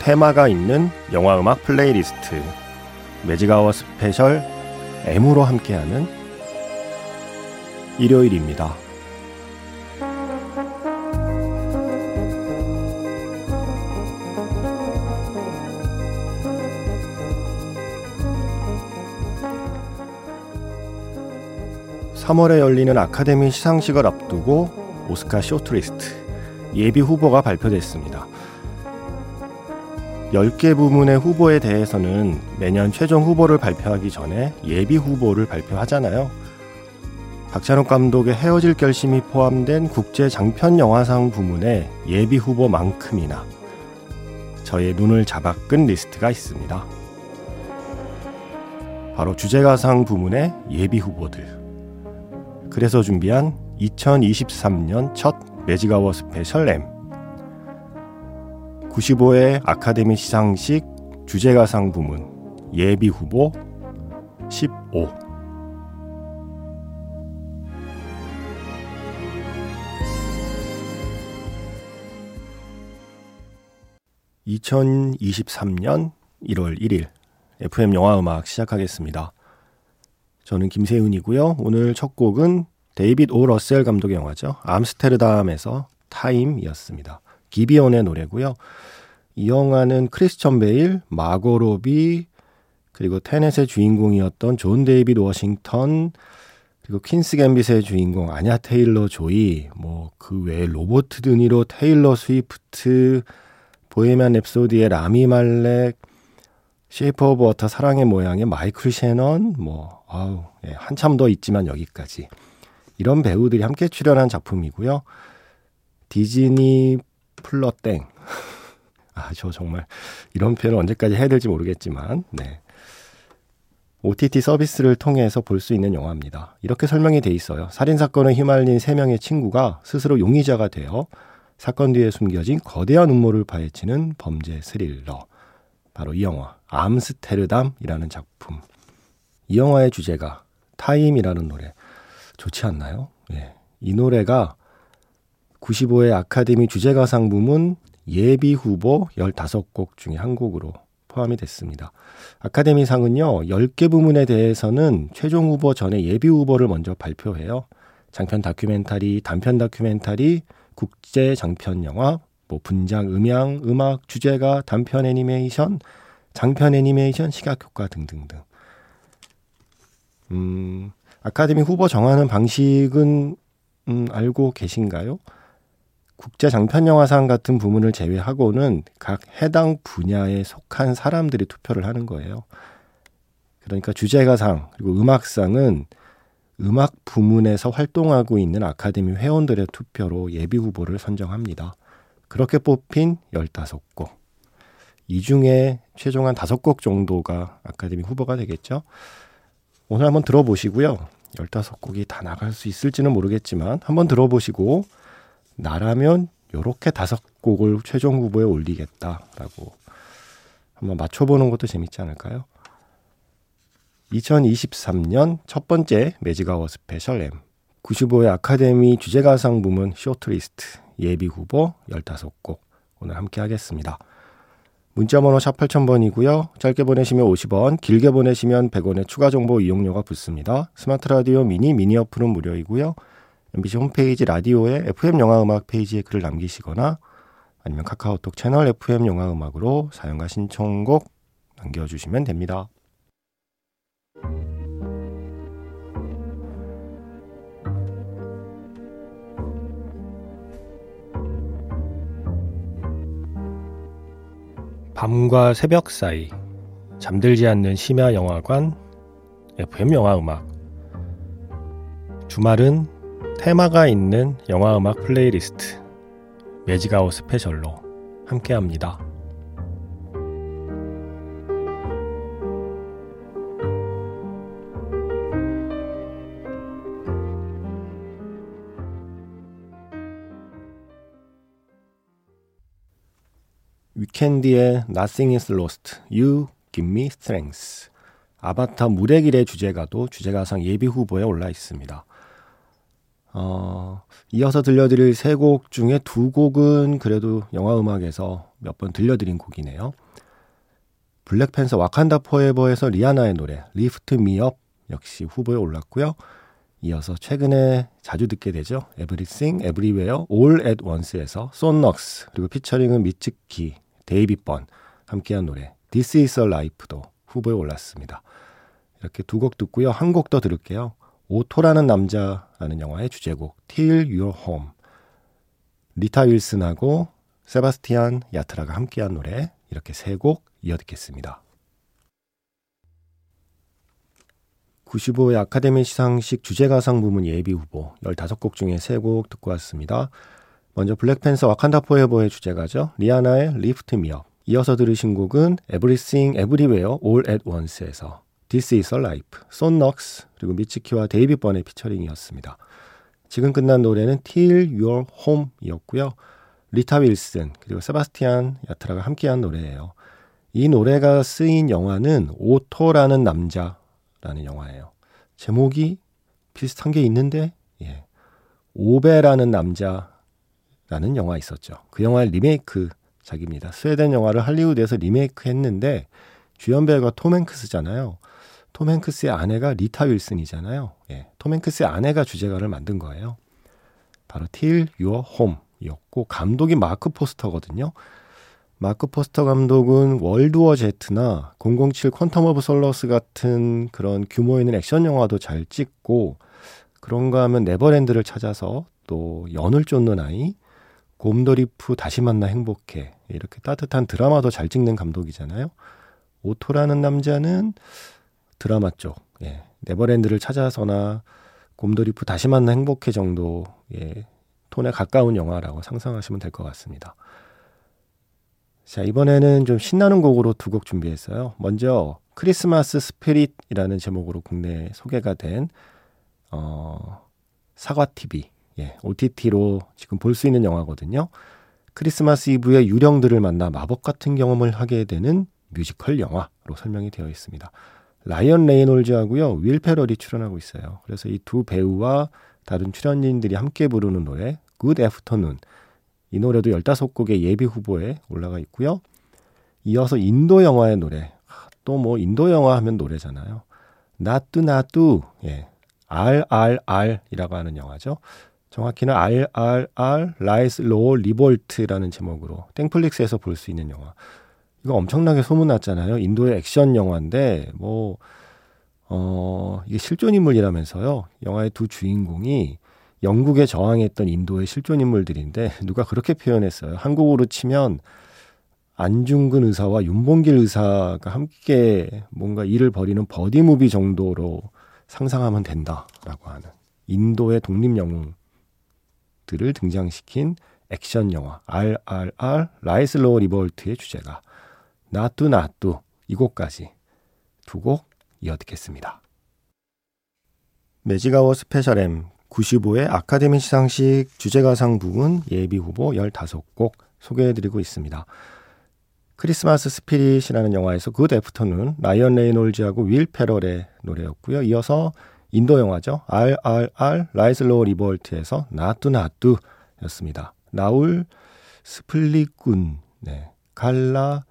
테마가 있는 영화 음악 플레이리스트 매직아워 스페셜 M으로 함께하는 일요일입니다. (3월에) 열리는 아카데미 시상식을 앞두고 오스카 shortlist 예비 후보가 발표됐습니다. 10개 부문의 후보에 대해서는 매년 최종 후보를 발표하기 전에 예비 후보를 발표하잖아요. 박찬욱 감독의 헤어질 결심이 포함된 국제 장편 영화상 부문의 예비 후보만큼이나 저의 눈을 잡아 끈 리스트가 있습니다. 바로 주제가상 부문의 예비 후보들. 그래서 준비한 2023년 첫 매직아워 스페셜 M 95회 아카데미 시상식 주제가상 부문 예비 후보 15 2023년 1월 1일 FM 영화 음악 시작하겠습니다. 저는 김세윤이고요. 오늘 첫 곡은 데이빗 오 러셀 감독의 영화죠. 암스테르담에서 Time이었습니다. 기비온의 노래고요. 이 영화는 크리스천 베일, 마고 로비, 그리고 테넷의 주인공이었던 존 데이빗 워싱턴, 그리고 퀸스 갬빗의 주인공 아냐 테일러 조이, 뭐 그 외에 로버트 드니로, 테일러 스위프트, 보헤미안 랩소디의 라미 말렉, Shape of Water 사랑의 모양의 마이클 셰넌, 뭐 아우 예, 한참 더 있지만 여기까지 이런 배우들이 함께 출연한 작품이고요. 디즈니 플러땡. 아, 저 정말 이런 표현을 언제까지 해야 될지 모르겠지만, 네. OTT 서비스를 통해서 볼 수 있는 영화입니다. 이렇게 설명이 돼 있어요. 살인사건에 휘말린 3명의 친구가 스스로 용의자가 되어 사건 뒤에 숨겨진 거대한 음모를 파헤치는 범죄 스릴러. 바로 이 영화, 암스테르담이라는 작품. 이 영화의 주제가 Time이라는 노래. 좋지 않나요? 예. 이 노래가 95회 아카데미 주제가상 부문 예비 후보 15곡 중에 한 곡으로 포함이 됐습니다. 아카데미 상은요, 10개 부문에 대해서는 최종 후보 전에 예비 후보를 먼저 발표해요. 장편 다큐멘터리, 단편 다큐멘터리, 국제 장편 영화, 뭐 분장, 음향, 음악, 주제가, 단편 애니메이션, 장편 애니메이션, 시각 효과 등등등. 음, 아카데미 후보 정하는 방식은 음, 알고 계신가요? 국제 장편 영화상 같은 부문을 제외하고는 각 해당 분야에 속한 사람들이 투표를 하는 거예요. 그러니까 주제가상 그리고 음악상은 음악 부문에서 활동하고 있는 아카데미 회원들의 투표로 예비 후보를 선정합니다. 그렇게 뽑힌 15곡. 이 중에 최종 한 5곡 정도가 아카데미 후보가 되겠죠. 오늘 한번 들어보시고요. 15곡이 다 나갈 수 있을지는 모르겠지만 한번 들어보시고 나라면 요렇게 다섯 곡을 최종 후보에 올리겠다라고 한번 맞춰보는 것도 재밌지 않을까요? 2023년 첫 번째 매직아워 스페셜 M 95회 아카데미 주제가상 부문 shortlist 예비 후보 15곡 오늘 함께 하겠습니다. 문자번호 샵 8000번이고요. 짧게 보내시면 50원, 길게 보내시면 100원의 추가 정보 이용료가 붙습니다. 스마트 라디오 미니 미니 어플은 무료이고요. MBC 홈페이지 라디오의 FM 영화 음악 페이지에 글을 남기시거나 아니면 카카오톡 채널 FM 영화 음악으로 사연과 신청곡 남겨주시면 됩니다. 밤과 새벽 사이 잠들지 않는 심야 영화관 FM 영화 음악 주말은 테마가 있는 영화 음악 플레이리스트 매직아워 스페셜로 함께합니다. 위켄드의 Nothing is Lost, You Give Me Strength 아바타 물의 길의 주제가도 주제가상 예비 후보에 올라 있습니다. 어, 이어서 들려드릴 세 곡 중에 두 곡은 그래도 영화 음악에서 몇 번 들려드린 곡이네요. 블랙팬서 와칸다 포에버에서 리아나의 노래 Lift Me Up 역시 후보에 올랐고요. 이어서 최근에 자주 듣게 되죠. Everywhere, All at Once에서 손 럭스 그리고 피처링은 미츠키, 데이빗 번 함께한 노래 is a Life도 후보에 올랐습니다. 이렇게 두 곡 듣고요. 한 곡 더 들을게요. 오토라는 남자라는 영화의 주제곡 Till You're Home 리타 윌슨하고 세바스티안 야트라가 함께한 노래 이렇게 세 곡 이어 듣겠습니다. 95회 아카데미 시상식 주제가상 부문 예비 후보 15곡 중에 3곡 듣고 왔습니다. 먼저 블랙팬서 와칸다 포에버의 주제가죠. 리아나의 Lift Me Up. 이어서 들으신 곡은 Everything Everywhere All at Once에서 This is a Life, 손 럭스 그리고 미츠키와 데이빗 번의 피처링이었습니다. 지금 끝난 노래는 Till You're Home이었고요. 리타 윌슨 그리고 세바스티안 야트라가 함께한 노래예요. 이 노래가 쓰인 영화는 오토라는 남자라는 영화예요. 제목이 비슷한 게 있는데 예. 오베라는 남자라는 영화 있었죠. 그 영화의 리메이크 작입니다. 스웨덴 영화를 할리우드에서 리메이크 했는데 주연 배우가 톰 행크스잖아요. 톰 행크스의 아내가 리타 윌슨이잖아요. 예. 톰 행크스의 아내가 주제가를 만든 거예요. 바로 Till You're Home이었고 감독이 마크 포스터거든요. 마크 포스터 감독은 World War Z나 007 Quantum of Solace 같은 그런 규모 있는 액션 영화도 잘 찍고 그런가 하면 네버랜드를 찾아서 또 연을 쫓는 아이 곰돌이 푸 다시 만나 행복해 이렇게 따뜻한 드라마도 잘 찍는 감독이잖아요. 오토라는 남자는 드라마 쪽, 예. 네버랜드를 찾아서나 곰돌이 푸 다시 만나 행복해 정도, 예. 톤에 가까운 영화라고 상상하시면 될 것 같습니다. 자, 이번에는 좀 신나는 곡으로 두 곡 준비했어요. 먼저 크리스마스 Spirit이라는 제목으로 국내에 소개가 된 어, 사과 TV, 예, OTT로 지금 볼 수 있는 영화거든요. 크리스마스 이브에 유령들을 만나 마법 같은 경험을 하게 되는 뮤지컬 영화로 설명이 되어 있습니다. 라이언 레이놀즈하고요, 윌 페럴이 출연하고 있어요. 그래서 이 두 배우와 다른 출연진들이 함께 부르는 노래, Good Afternoon. 이 노래도 15곡의 예비 후보에 올라가 있고요. 이어서 인도 영화의 노래. 또 뭐 인도 영화 하면 노래잖아요. 나뚜 나뚜. 예. RRR이라고 하는 영화죠. 정확히는 RRR Rise Roar Revolt라는 제목으로 땡플릭스에서 볼 수 있는 영화. 이거 엄청나게 소문났잖아요. 인도의 액션 영화인데 뭐 어, 이게 실존 인물이라면서요. 영화의 두 주인공이 영국에 저항했던 인도의 실존 인물들인데 누가 그렇게 표현했어요. 한국으로 치면 안중근 의사와 윤봉길 의사가 함께 뭔가 일을 벌이는 buddy movie 정도로 상상하면 된다라고 하는 인도의 독립 영웅들을 등장시킨 액션 영화 RRR Rise Roar Revolt의 주제가 나뚜 나뚜 이 곡까지 두 곡 이어 듣겠습니다. 매지가워 스페셜 M 95회 아카데미 시상식 주제가상 부분 예비 후보 15곡 소개해드리고 있습니다. 크리스마스 Spirit이라는 영화에서 Good Afternoon 라이언 레이놀즈하고 윌 페럴의 노래였고요. 이어서 인도 영화죠. RRR Rise Roar Revolt에서 나뚜 나뚜였습니다. 나울 시플리군지 네. 칼라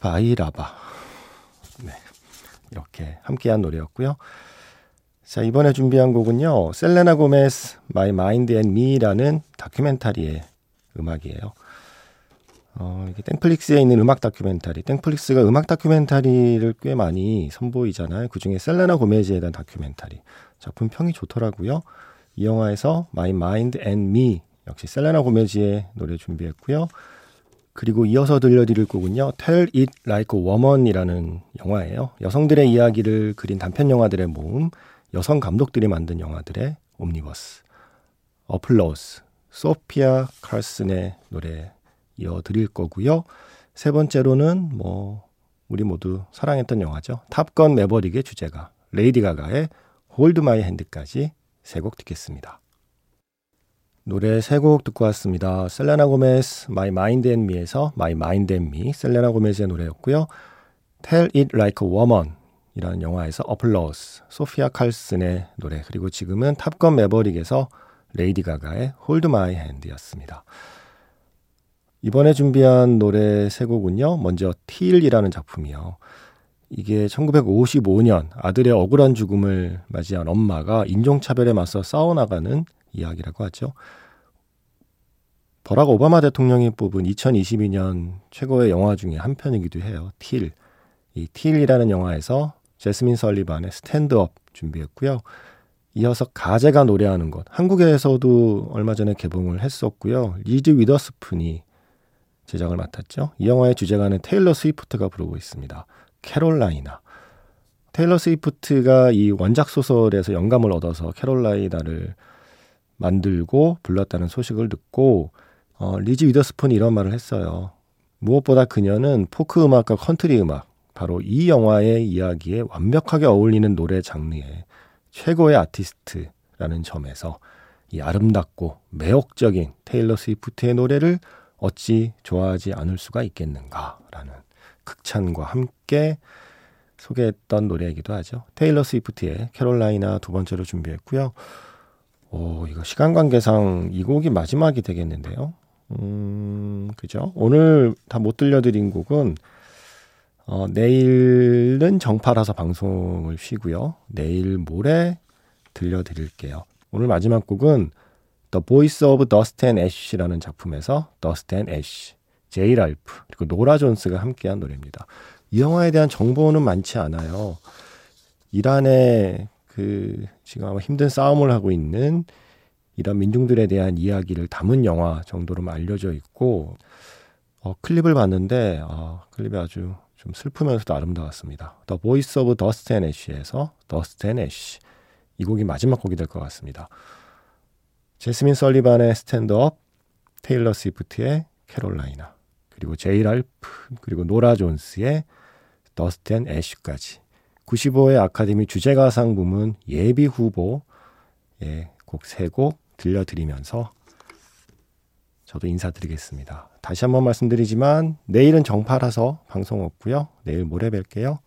바이라바 네. 이렇게 함께한 노래였고요. 자, 이번에 준비한 곡은요. 셀레나 고메스 My Mind and Me라는 다큐멘터리의 음악이에요. 어, 이게 땡플릭스에 있는 음악 다큐멘터리. 땡플릭스가 음악 다큐멘터리를 꽤 많이 선보이잖아요. 그 중에 셀레나 고메즈에 대한 다큐멘터리. 작품 평이 좋더라고요. 이 영화에서 Mind and Me 역시 셀레나 고메즈의 노래 준비했고요. 그리고 이어서 들려드릴 곡은요. Tell It Like a Woman이라는 영화예요. 여성들의 이야기를 그린 단편 영화들의 모음. 여성 감독들이 만든 영화들의 옴니버스, Applause, 소피아 칼슨의 노래 이어드릴 거고요. 세 번째로는 뭐 우리 모두 사랑했던 영화죠. 탑건 매버릭의 주제가 레이디 가가의 Hold My Hand까지 세 곡 듣겠습니다. 노래 세 곡 듣고 왔습니다. 셀레나 고메스 My Mind and Me에서 My Mind and Me 셀레나 고메스의 노래였고요. Tell It Like a Woman 이라는 영화에서 어플러스 소피아 칼슨의 노래 그리고 지금은 탑건 매버릭에서 레이디 가가의 Hold My Hand였습니다. 이번에 준비한 노래 세 곡은요. 먼저 틸이라는 작품이요. 이게 1955년 아들의 억울한 죽음을 맞이한 엄마가 인종차별에 맞서 싸워나가는 이야기라고 하죠. 버락 오바마 대통령이 뽑은 2022년 최고의 영화 중에 한 편이기도 해요. 틸. 이 틸이라는 영화에서 제스민 설리반의 Stand Up 준비했고요. 이어서 가재가 노래하는 것. 한국에서도 얼마 전에 개봉을 했었고요. 리즈 위더스푼이 제작을 맡았죠. 이 영화의 주제가는 테일러 스위프트가 부르고 있습니다. 캐롤라이나. 테일러 스위프트가 이 원작 소설에서 영감을 얻어서 캐롤라이나를 만들고 불렀다는 소식을 듣고 어, 리즈 위더스푼이 이런 말을 했어요. 무엇보다 그녀는 포크 음악과 컨트리 음악, 바로 이 영화의 이야기에 완벽하게 어울리는 노래 장르의 최고의 아티스트라는 점에서 이 아름답고 매혹적인 테일러 스위프트의 노래를 어찌 좋아하지 않을 수가 있겠는가라는 극찬과 함께 소개했던 노래이기도 하죠. 테일러 스위프트의 캐롤라이나 두 번째로 준비했고요. 오, 이거 시간 관계상 이 곡이 마지막이 되겠는데요. 음, 그죠? 오늘 다 못 들려드린 곡은 어, 내일은 정파라서 방송을 쉬고요. 내일 모레 들려드릴게요. 오늘 마지막 곡은 The Voice of Dust and Ash라는 작품에서 Dust and Ash, 제이 랄프 그리고 노라 존스가 함께한 노래입니다. 이 영화에 대한 정보는 많지 않아요. 이란의 그 지금 아마 힘든 싸움을 하고 있는 이런 민중들에 대한 이야기를 담은 영화 정도로만 알려져 있고 어, 클립을 봤는데 어, 클립이 아주 좀 슬프면서도 아름다웠습니다. The Voice of Dust and Ash에서 Dust and Ash 이 곡이 마지막 곡이 될 것 같습니다. 제스민 설리반의 Stand Up, 테일러 스위프트의 캐롤라이나, 그리고 제이 랄프, 그리고 노라 존스의 Dust and Ash까지 95회 아카데미 주제가상 부문 예비 후보의 곡세 곡 들려드리면서 저도 인사드리겠습니다. 다시 한번 말씀드리지만 내일은 정파라서 방송 없고요. 내일 모레 뵐게요.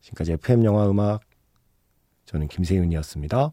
지금까지 FM 영화 음악 저는 김세윤이었습니다.